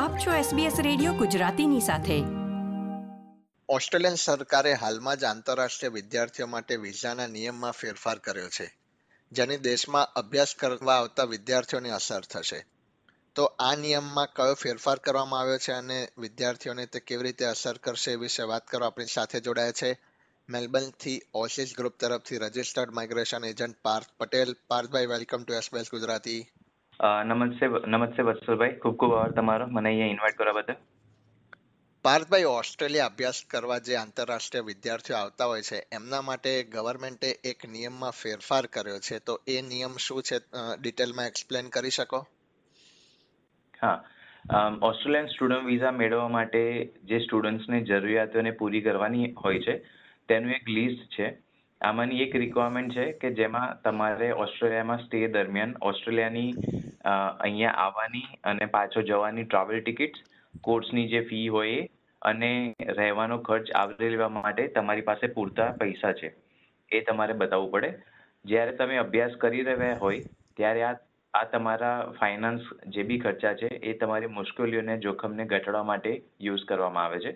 આપ છો SBS radio ગુજરાતીની સાથે. ઓસ્ટ્રેલિયન સરકારે હાલમાં જ આંતરરાષ્ટ્રીય વિદ્યાર્થીઓ માટે વિઝાના નિયમમાં ફેરફાર કર્યો છે, જેની દેશમાં અભ્યાસ કરવા આવતા વિદ્યાર્થીઓને અસર થશે. તો આ નિયમમાં કયો ફેરફાર કરવામાં આવ્યો છે અને વિદ્યાર્થીઓને તે કેવી રીતે અસર કરશે એ વિશે વાત કરવા આપણી સાથે જોડાયા છે મેલબર્નથી ઓસિસ ગ્રુપ તરફથી registered migration agent Parth Patel. Parthbhai, welcome to SBS Gujarati. નમસ્તે નમસ્તે વત્સલભાઈ ખૂબ ખૂબ આભાર તમારો. મને અહીંયા ઇન્વાઇટ કરવા બદલ. પાર્થભાઈ ઓસ્ટ્રેલિયા અભ્યાસ કરવા જે આંતરરાષ્ટ્રીય વિદ્યાર્થીઓ આવતા હોય છે એમના માટે ગવર્મેન્ટે એક નિયમમાં ફેરફાર કર્યો છે. તો એ નિયમ શું છે? ડિટેલમાં એક્સપ્લેન કરી શકો? હા. ઓસ્ટ્રેલિયન સ્ટુડન્ટ વિઝા મેળવવા માટે જે સ્ટુડન્ટ્સને જરૂરિયાતોને પૂરી કરવાની હોય છે તેનું એક લિસ્ટ છે. આમાંની એક રિક્વાયરમેન્ટ છે કે જેમાં તમારે ઓસ્ટ્રેલિયામાં સ્ટે દરમિયાન ઓસ્ટ્રેલિયાની અહીંયા આવવાની અને પાછો જવાની ટ્રાવેલ ટિકિટ્સ કોર્સની જે ફી હોય એ, અને રહેવાનો ખર્ચ આવરી લેવા માટે તમારી પાસે પૂરતા પૈસા છે. એ તમારે બતાવવું પડે. જ્યારે તમે અભ્યાસ કરી રહ્યા હોય, ત્યારે આ આ તમારા ફાઇનાન્સ જે બી ખર્ચા છે એ તમારી મુશ્કેલીઓને, જોખમને ઘટાડવા માટે યુઝ કરવામાં આવે છે.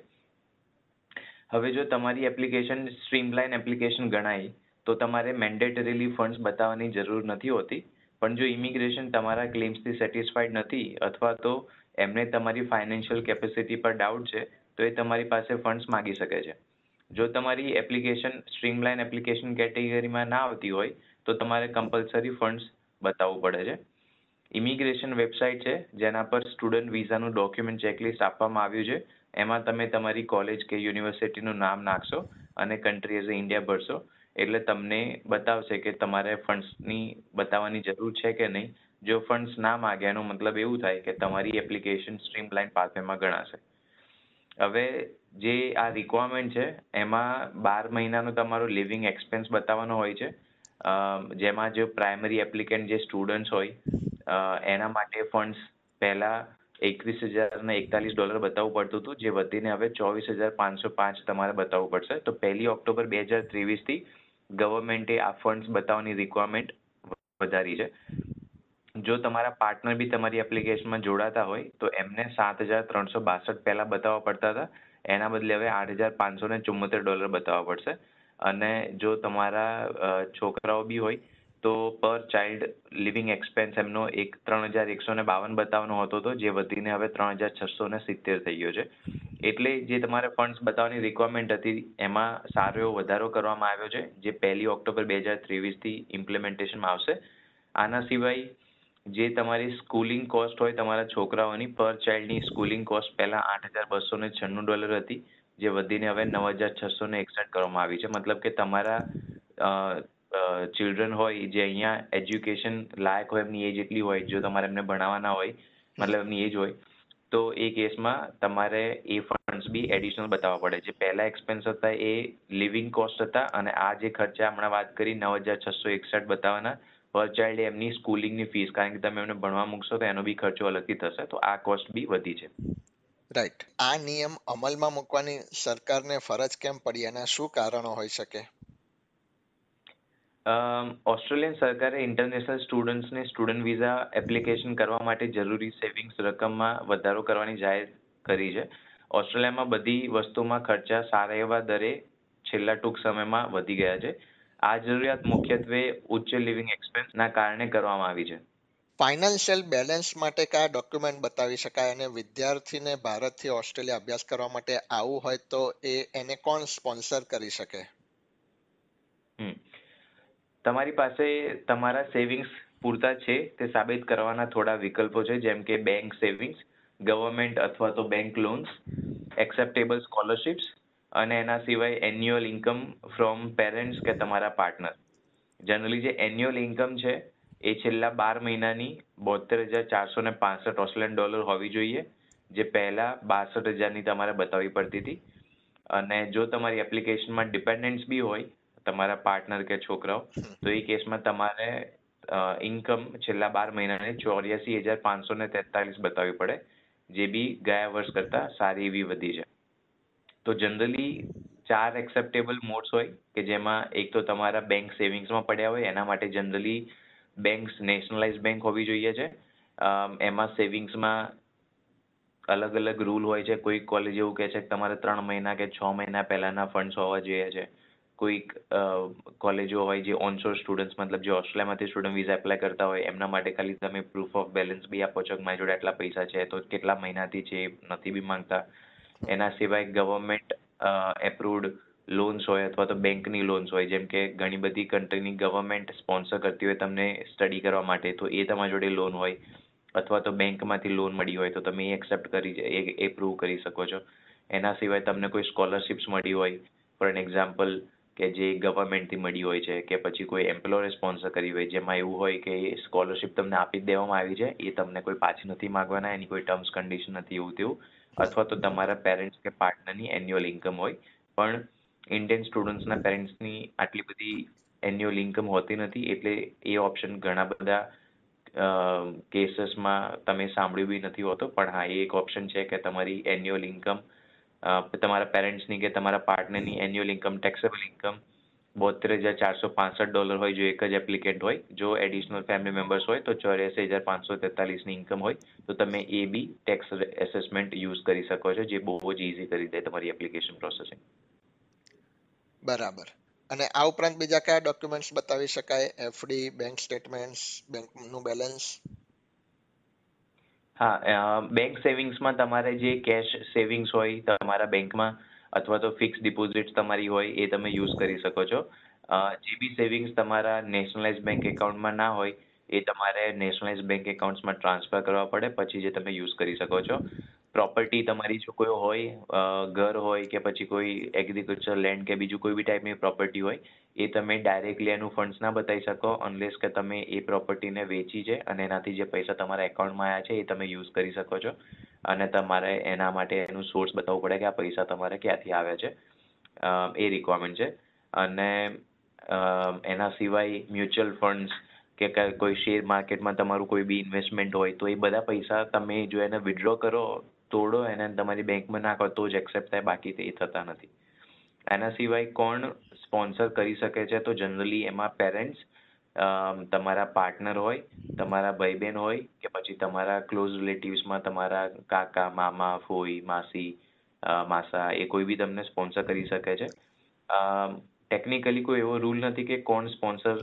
હવે જો તમારી એપ્લિકેશન સ્ટ્રીમલાઇન એપ્લિકેશન ગણાય, તો તમારે મેન્ડેટરીલી ફંડ્સ બતાવવાની જરૂર નથી હોતી. પણ જો ઇમિગ્રેશન તમારા ક્લેમ્સથી સેટિસ્ફાઈડ નથી, અથવા તો એમને તમારી ફાઇનાન્શિયલ કેપેસિટી પર ડાઉટ છે, તો એ તમારી પાસે ફંડ્સ માગી શકે છે. જો તમારી એપ્લિકેશન સ્ટ્રીમલાઇન એપ્લિકેશન કેટેગરીમાં ના આવતી હોય, તો તમારે કમ્પલસરી ફંડ્સ બતાવવું પડે છે. ઇમિગ્રેશન વેબસાઇટ છે, જેના પર સ્ટુડન્ટ વિઝાનું ડોક્યુમેન્ટ ચેકલિસ્ટ આપવામાં આવ્યું છે એમાં તમે તમારી કોલેજ કે યુનિવર્સિટીનું નામ નાખશો અને કન્ટ્રી એઝ ઇન્ડિયા ભરશો. એટલે તમને બતાવશે કે તમારે ફંડ્સની બતાવવાની જરૂર છે કે નહીં. જો ફંડ્સ ના માગે, એનો મતલબ એવું થાય કે તમારી એપ્લિકેશન સ્ટ્રીમલાઇન પાથવેમાં ગણાશે. હવે જે આ રિક્વાયરમેન્ટ છે, એમાં બાર મહિનાનો તમારો લિવિંગ એક્સપેન્સ બતાવવાનો હોય છે. જેમાં જો પ્રાઇમરી એપ્લિકેન્ટ જે સ્ટુડન્ટ્સ હોય એના માટે ફંડ્સ પહેલાં એકવીસ હજાર ને એકતાલીસ ડોલર બતાવવું પડતું હતું. જે વધીને હવે ચોવીસ હજાર પાંચસો પાંચ તમારે બતાવવું પડશે. તો પહેલી ઓક્ટોબર બે હજાર ત્રેવીસથી ગવર્મેન્ટે આ ફંડ્સ બતાવવાની રિક્વાયરમેન્ટ વધારી છે. જો તમારા પાર્ટનર બી તમારી એપ્લિકેશનમાં જોડાતા હોય, તો એમને સાત હજાર ત્રણસો બાસઠ પહેલાં બતાવવા પડતા હતા. એના બદલે હવે આઠ હજાર પાંચસો ને ડોલર બતાવવા પડશે. અને જો તમારા છોકરાઓ બી હોય તો પર ચાઇલ્ડ લિવિંગ એક્સપેન્સ એમનો એક ત્રણ હજાર એકસો ને બાવન બતાવવાનો હતો તો, જે વધીને હવે ત્રણ હજાર છસો ને સિત્તેર થઈ ગયો છે. એટલે જે તમારે ફંડ્સ બતાવવાની રિક્વાયરમેન્ટ હતી, એમાં સારો એવો વધારો કરવામાં આવ્યો છે, જે પહેલી ઓક્ટોબર બે હજાર ત્રેવીસથી ઇમ્પ્લિમેન્ટેશનમાં આવશે. આના સિવાય જે તમારી સ્કૂલિંગ કોસ્ટ હોય તમારા છોકરાઓની પર ચાઇલ્ડની સ્કૂલિંગ કોસ્ટ પહેલાં આઠ હજાર બસો ને છન્નું ડોલર હતી, જે વધીને હવે નવ હજાર છસો ને એકસઠ કરવામાં આવી છે. મતલબ કે તમારા ચિલ્ડ્રન હોય, જે અહીંયા એજ્યુકેશન લાયક હોય, એમની એજ એટલી હોય, જો તમારે એમને ભણાવવાના હોય, મતલબ એમની એજ હોય, તો એ કેસમાં તમારે એ ફંડ્સ બી એડિશનલ બતાવવા પડે જે પહેલા એક્સપેન્સ હતા એ લિવિંગ કોસ્ટ હતા અને આ જે ખર્ચા હમણાં વાત કરી, નવ હજાર છસો એકસઠ બતાવવાના પર ચાઇલ્ડ એમની સ્કૂલિંગની ફીસ કારણ કે તમે એમને ભણવા મૂકશો તો એનો બી ખર્ચો અલગથી થશે, તો આ કોસ્ટ બી વધી છે. રાઈટ આ નિયમ અમલમાં મૂકવાની સરકારને ફરજ કેમ પડી? એના શું કારણો હોઈ શકે? ઓસ્ટ્રેલિયન સરકારે ઇન્ટરનેશનલ સ્ટુડન્ટ્સને સ્ટુડન્ટ વિઝા એપ્લિકેશન કરવા માટે જરૂરી સેવિંગ્સ રકમમાં વધારો કરવાની જાહેર કરી છે. ઓસ્ટ્રેલિયામાં બધી વસ્તુમાં ખર્ચા સારા એવા દરે છેલ્લા ટૂંક સમયમાં વધી ગયા છે. આ જરૂરિયાત મુખ્યત્વે ઉચ્ચ લિવિંગ એક્સપેન્સના કારણે કરવામાં આવી છે. ફાઇનાન્શિયલ બેલેન્સ માટે કયા ડોક્યુમેન્ટ બતાવી શકાય અને વિદ્યાર્થીને ભારતથી ઓસ્ટ્રેલિયા અભ્યાસ કરવા માટે આવવું હોય તો એ એને કોણ સ્પોન્સર કરી શકે? તમારી પાસે તમારા સેવિંગ્સ પૂરતા છે તે સાબિત કરવાના થોડા વિકલ્પો છે, જેમ કે બેંક સેવિંગ્સ ગવર્મેન્ટ અથવા તો બેંક લોન્સ એક્સેપ્ટેબલ સ્કોલરશિપ્સ અને એના સિવાય એન્યુઅલ ઇન્કમ ફ્રોમ પેરેન્ટ્સ કે તમારા પાર્ટનર જનરલી જે એન્યુઅલ ઇન્કમ છે, એ છેલ્લા બાર મહિનાની બોતેર હજાર ચારસો ને પાસઠ ઓસ્ટ્રેલિયન ડોલર હોવી જોઈએ, જે પહેલા બાસઠ હજારની તમારે બતાવવી પડતી હતી. અને જો તમારી એપ્લિકેશનમાં ડિપેન્ડન્સ બી હોય તમારા પાર્ટનર કે છોકરાઓ તો એ કેસમાં તમારે ઇન્કમ છેલ્લા બાર મહિનાની ચોર્યાસી હજાર પાંચસો ને તેતાલીસ બતાવવી પડે. જે બી ગયા વર્ષ કરતાં સારી એવી વધી છે તો જનરલી ચાર એક્સેપ્ટેબલ મોડ્સ હોય કે જેમાં એક તો તમારા બેંક સેવિંગ્સમાં પડ્યા હોય એના માટે જનરલી બેંક્સ નેશનલાઇઝ બેંક હોવી જોઈએ છે. એમાં સેવિંગ્સમાં અલગ અલગ રૂલ હોય છે. કોઈક કોલેજ એવું કહે છે કે તમારે ત્રણ મહિના કે છ મહિના પહેલાના ફંડ્સ હોવા જોઈએ છે. કોઈક કોલેજો હોય જે ઓનશોર સ્ટુડન્ટ્સ મતલબ જે ઓસ્ટ્રેલિયામાંથી સ્ટુડન્ટ વિઝા એપ્લાય કરતા હોય, એમના માટે ખાલી તમે પ્રૂફ ઓફ બેલેન્સ બી આપો છો કે મારી જોડે આટલા પૈસા છે, તો કેટલા મહિનાથી છે નથી બી માંગતા. એના સિવાય ગવર્મેન્ટ એપ્રુવડ લોન્સ હોય અથવા તો બેંકની લોન્સ હોય, જેમ કે ઘણી બધી કન્ટ્રીની ગવર્મેન્ટ સ્પોન્સર કરતી હોય તમને સ્ટડી કરવા માટે, તો એ તમારી જોડે લોન હોય અથવા તો બેંકમાંથી લોન મળી હોય, તો તમે એ એક્સેપ્ટ કરી એ એપ્રુવ કરી શકો છો. એના સિવાય તમને કોઈ સ્કોલરશિપ્સ મળી હોય ફોર એન એક્ઝામ્પલ કે જે ગવર્મેન્ટથી મળી હોય છે કે પછી કોઈ એમ્પ્લોયરે સ્પોન્સર કરી હોય, જેમાં એવું હોય કે એ સ્કોલરશિપ તમને આપી જ દેવામાં આવી છે, એ તમને કોઈ પાછી નથી માગવાના, એની કોઈ ટર્મ્સ, કન્ડિશન નથી, એવું તેવું. અથવા તો તમારા પેરેન્ટ્સ કે પાર્ટનરની એન્યુઅલ ઇન્કમ હોય. પણ ઇન્ડિયન સ્ટુડન્ટ્સના પેરેન્ટ્સની આટલી બધી એન્યુઅલ ઇન્કમ હોતી નથી, એટલે એ ઓપ્શન ઘણા બધા કેસીસમાં તમે સાંભળ્યું બી નથી હોતો. પણ હા, એ એક ઓપ્શન છે કે તમારી એન્યુઅલ ઇન્કમ તમારા પેરેન્ટ્સની કે તમારા પાર્ટનરની એન્યુઅલ ઇન્કમ ટેક્સેબલ ઇન્કમ બોતેર હજાર ચારસો પાંસઠ ડોલર હોય, જો એક જ એપ્લિકેન્ટ હોય. જો એડિશનલ ફેમિલી મેમ્બર્સ હોય, તો ચોર્યાસી હજાર પાંચસો તેતાલીસની ઇન્કમ હોય, તો તમે એ બી ટેક્સ એસેસમેન્ટ યુઝ કરી શકો છો, જે બહુ જ ઇઝી કરી દે તમારી એપ્લિકેશન પ્રોસેસિંગ બરાબર. અને આ ઉપરાંત બીજા કયા ડોક્યુમેન્ટ્સ બતાવી શકાય? એફડી બેંક સ્ટેટમેન્ટ્સ બેંકનું બેલેન્સ હા બેંક સેવિંગ્સમાં તમારે જે કેશ સેવિંગ્સ હોય તમારા બેંકમાં અથવા તો ફિક્સ ડિપોઝિટ તમારી હોય એ તમે યુઝ કરી શકો છો. જે બી સેવિંગ્સ તમારા નેશનલાઇઝ બેંક એકાઉન્ટમાં ના હોય એ તમારે નેશનલાઇઝ બેંક એકાઉન્ટ્સમાં ટ્રાન્સફર કરવા પડે, પછી જે તમે યુઝ કરી શકો છો. પ્રોપર્ટી તમારી જો કોઈ હોય ઘર હોય કે પછી કોઈ એગ્રીકલ્ચર લેન્ડ કે બીજું કોઈ બી ટાઈપની પ્રોપર્ટી હોય, એ તમે ડાયરેક્ટલી એનું ફંડ્સ ના બતાવી શકો અનલેસ કે તમે એ પ્રોપર્ટીને વેચી છે અને એનાથી જે પૈસા તમારા એકાઉન્ટમાં આવ્યા છે એ તમે યુઝ કરી શકો છો. અને તમારે એના માટે એનું સોર્સ બતાવવું પડે કે આ પૈસા તમારે ક્યાંથી આવ્યા છે. એ રિક્વાયરમેન્ટ છે. અને એના સિવાય મ્યુચ્યુઅલ ફંડ્સ કે કોઈ શેર માર્કેટમાં તમારું કોઈ બી ઇન્વેસ્ટમેન્ટ હોય તો એ બધા પૈસા તમે જો એને વિડ્રો કરો તોડો એને તમારી બેંકમાં નાખો, તો જ એક્સેપ્ટ થાય, બાકી તે થતા નથી. એના સિવાય કોણ સ્પોન્સર કરી શકે છે? તો જનરલી એમાં પેરેન્ટ્સ તમારા પાર્ટનર હોય, તમારા ભાઈ બહેન હોય કે પછી તમારા ક્લોઝ રિલેટિવ્સમાં તમારા કાકા, મામા, ફોઈ, માસી માસા, એ કોઈ બી તમને સ્પોન્સર કરી શકે છે. ટેકનિકલી કોઈ એવો રૂલ નથી કે કોણ સ્પોન્સર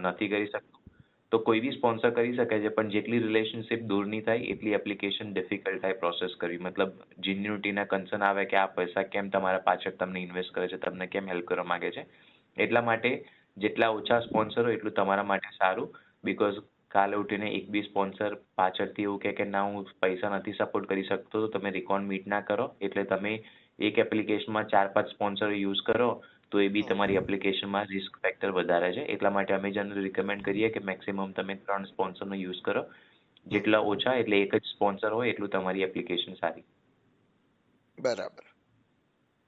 નથી કરી શકતું. તો કોઈ બી સ્પોન્સર કરી શકે છે, પણ જેટલી રિલેશનશિપ દૂરની થાય, એટલી એપ્લિકેશન ડિફિકલ્ટ થાય પ્રોસેસ કરવી. મતલબ જીન્યુટીના કન્સર્ન આવે કે આ પૈસા કેમ તમારા પાછળ તમને ઇન્વેસ્ટ કરે છે, તમને કેમ હેલ્પ કરવા માગે છે. એટલા માટે જેટલા ઓછા સ્પોન્સર હોય, એટલું તમારા માટે સારું. બિકોઝ કાલે ઉઠીને એક બી સ્પોન્સર પાછળથી એવું કહે કે, ના, હું પૈસા નથી સપોર્ટ કરી શકતો, તો તમે રિકોર્ડ મીટ ના કરો. એટલે તમે એક એપ્લિકેશનમાં ચાર પાંચ સ્પોન્સર યુઝ કરો તો એ બી તમારી એપ્લિકેશનમાં રિસ્ક ફેક્ટર વધારે છે. એટલા માટે અમે જનરલી રિકમેન્ડ કરીએ કે મેક્સિમમ તમે ત્રણ સ્પોન્સરનો યુઝ કરો. જેટલા ઓછા એટલે એક જ સ્પોન્સર હોય એટલું તમારી એપ્લિકેશન સારી. બરાબર.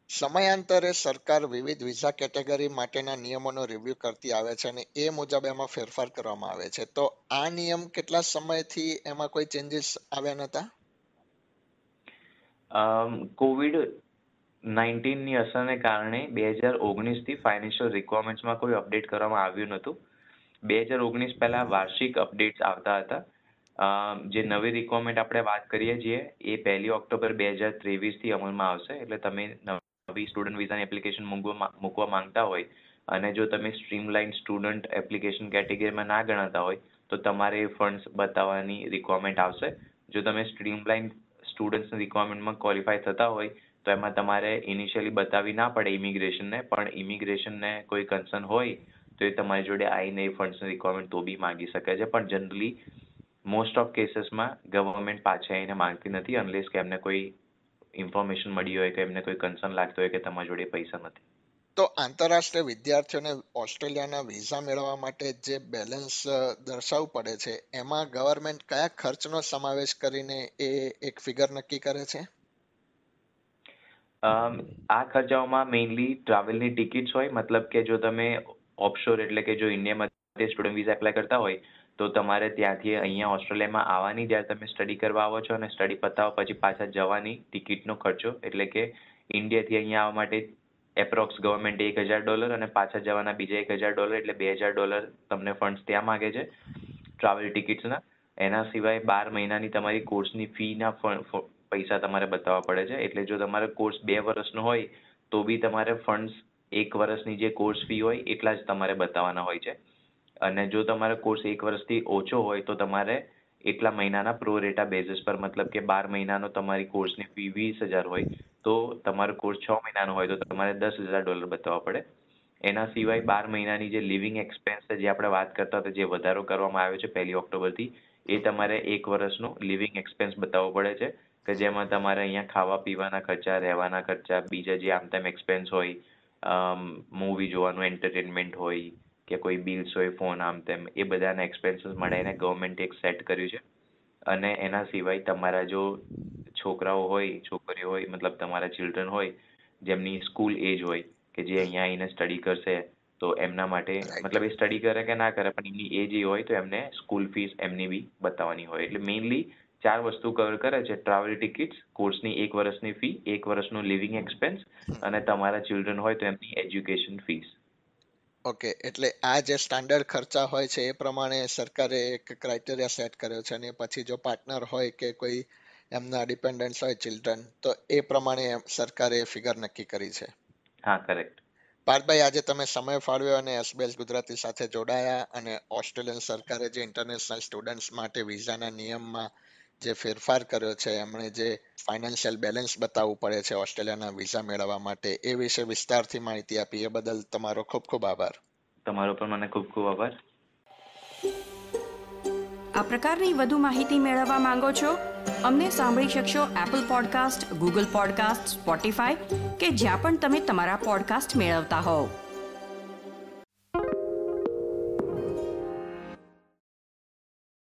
સમયાંતરે સરકાર વિવિધ વિઝા કેટેગરી માટેના નિયમોનો રિવ્યૂ કરતી આવે છે અને એ મુજબ એમાં ફેરફાર કરવામાં આવે છે. તો આ નિયમ કેટલા સમયથી એમાં કોઈ ચેન્જીસ આવ્યા નતા? કોવિડ નાઇન્ટીનની અસરને કારણે બે હજાર ઓગણીસથી ફાઇનાન્શિયલ રિક્વાયરમેન્ટ્સમાં કોઈ અપડેટ કરવામાં આવ્યું નહોતું. બે હજાર ઓગણીસ પહેલાં વાર્ષિક અપડેટ્સ આવતા હતા. જે નવી રિક્વાયરમેન્ટ આપણે વાત કરીએ છીએ, એ પહેલી ઓક્ટોબર બે હજાર ત્રેવીસથી અમલમાં આવશે. એટલે તમે નવી સ્ટુડન્ટ વિઝાની એપ્લિકેશન મૂકવા મૂકવા માંગતા હોય અને જો તમે સ્ટ્રીમલાઇન સ્ટુડન્ટ એપ્લિકેશન કેટેગરીમાં ના ગણાતા હોય, તો તમારે ફંડ્સ બતાવવાની રિક્વાયરમેન્ટ આવશે. જો તમે સ્ટ્રીમલાઇન સ્ટુડન્ટ્સની રિક્વાયરમેન્ટમાં ક્વોલિફાય થતા હોય તો એમાં તમારે ઇનિશિયલી બતાવવી ના પડે ઇમિગ્રેશનને પણ ઇમિગ્રેશનને કોઈ કન્સર્ન હોય, તો એ તમારી જોડે આવીને એ ફંડ્સની રિક્વાયરમેન્ટ તો બી માગી શકે છે. પણ જનરલી મોસ્ટ ઓફ કેસીસમાં ગવર્મેન્ટ પાછા આવીને માંગતી નથી અનલેસ કે એમને કોઈ ઇન્ફોર્મેશન મળી હોય કે એમને કોઈ કન્સર્ન લાગતો હોય કે તમારી જોડે પૈસા નથી. તો આંતરરાષ્ટ્રીય વિદ્યાર્થીઓને ઓસ્ટ્રેલિયાના વિઝા મેળવવા માટે જે બેલેન્સ દર્શાવવું પડે છે, એમાં ગવર્મેન્ટ કયા ખર્ચનો સમાવેશ કરીને એ એક ફિગર નક્કી કરે છે? આ ખર્ચાઓમાં મેઇનલી ટ્રાવેલની ટિકિટ્સ હોય મતલબ કે જો તમે ઓફશોર એટલે કે જો ઇન્ડિયામાં સ્ટુડન્ટ વિઝા એપ્લાય કરતા હોય તો તમારે ત્યાંથી અહીંયા ઓસ્ટ્રેલિયામાં આવવાની જ્યારે તમે સ્ટડી કરવા આવો છો અને સ્ટડી પતાવો પછી પાછા જવાની ટિકિટનો ખર્ચો. એટલે કે ઇન્ડિયાથી અહીંયા આવવા માટે એપ્રોક્સ ગવર્મેન્ટ એક હજાર ડોલર અને પાછા જવાના બીજા એક હજાર ડોલર એટલે બે હજાર ડોલર તમને ફંડ્સ ત્યાં માગે છે ટ્રાવેલ ટિકિટ્સના એના સિવાય બાર મહિનાની તમારી કોર્સની ફીના પૈસા તમારે બતાવવા પડે છે. એટલે જો તમારે કોર્સ બે વર્ષનો હોય, તો બી તમારે ફંડ્સ એક વર્ષની જે કોર્સ ફી હોય, એટલા જ તમારે બતાવવાના હોય છે. અને જો તમારો કોર્સ એક વર્ષથી ઓછો હોય, તો તમારે એટલા મહિનાના પ્રો રેટા બેઝિસ પર, મતલબ કે બાર મહિનાનો તમારી કોર્સની ફી વીસ હજાર હોય, તો તમારો કોર્સ છ મહિનાનો હોય, તો તમારે દસ હજાર ડોલર બતાવવા પડે. એના સિવાય બાર મહિનાની જે લિવિંગ એક્સપેન્સ જે આપણે વાત કરતા હતા, જે વધારો કરવામાં આવ્યો છે પહેલી ઓક્ટોબરથી, એ તમારે એક વર્ષનો લિવિંગ એક્સપેન્સ બતાવવો પડે છે. કે જેમાં તમારે અહીંયા ખાવા પીવાના ખર્ચા, રહેવાના ખર્ચા, બીજા જે આમ તેમ એક્સપેન્સ હોય મૂવી જોવાનું એન્ટરટેનમેન્ટ હોય કે કોઈ બિલ્સ હોય ફોન આમ તેમ, એ બધાના એક્સપેન્સીસ મળીને ગવર્મેન્ટે એક સેટ કર્યું છે. અને એના સિવાય તમારા જો છોકરાઓ હોય, છોકરીઓ હોય, મતલબ તમારા ચિલ્ડ્રન હોય, જેમની સ્કૂલ એજ હોય, કે જે અહીંયા આવીને સ્ટડી કરશે, તો એમના માટે, મતલબ એ સ્ટડી કરે કે ના કરે, પણ એમની એજ એ હોય, તો એમને સ્કૂલ ફીસ એમની બી બતાવવાની હોય. એટલે મેઇનલી ચાર વસ્તુ કવર કરે છે ટ્રાવેલ ટિકિટ્સ કોર્સની એક વર્ષની ફી એક વર્ષનું લિવિંગ એક્સપેન્સ અને તમારા ચિલ્ડ્રન હોય તો એમની એજ્યુકેશન ફીસ ઓકે એટલે આ જે સ્ટાન્ડર્ડ ખર્ચા હોય છે એ પ્રમાણે સરકારે એક ક્રાઇટેરિયા સેટ કર્યો છે અને પછી જો પાર્ટનર હોય કે કોઈ એમના ડિપેન્ડન્ટ્સ હોય ચિલ્ડ્રન તો એ પ્રમાણે સરકારે ફિગર નક્કી કરી છે. હા કરેક્ટ પાર્થભાઈ આજે તમે સમય ફાળવ્યો અને એસબીએસ ગુજરાતી સાથે જોડાયા અને ઓસ્ટ્રેલિયન સરકારે જે ઇન્ટરનેશનલ સ્ટુડન્ટ્સ માટે વિઝાના નિયમમાં જે ફેરફાર કર્યો છે એમણે જે ફાઇનાન્શિયલ બેલેન્સ બતાવવું પડે છે ઓસ્ટ્રેલિયાના વિઝા મેળવવા માટે એ વિશે વિસ્તારથી માહિતી આપી. એ બદલ તમારો ખૂબ ખૂબ આભાર. તમારો પણ મને ખૂબ ખૂબ આભાર. આ પ્રકારની વધુ માહિતી મેળવવા માંગો છો? અમને સાંભળી શકશો Apple podcast Google podcast Spotify કે જ્યાં પણ તમે તમારા પોડકાસ્ટ મેળવતા હોવ.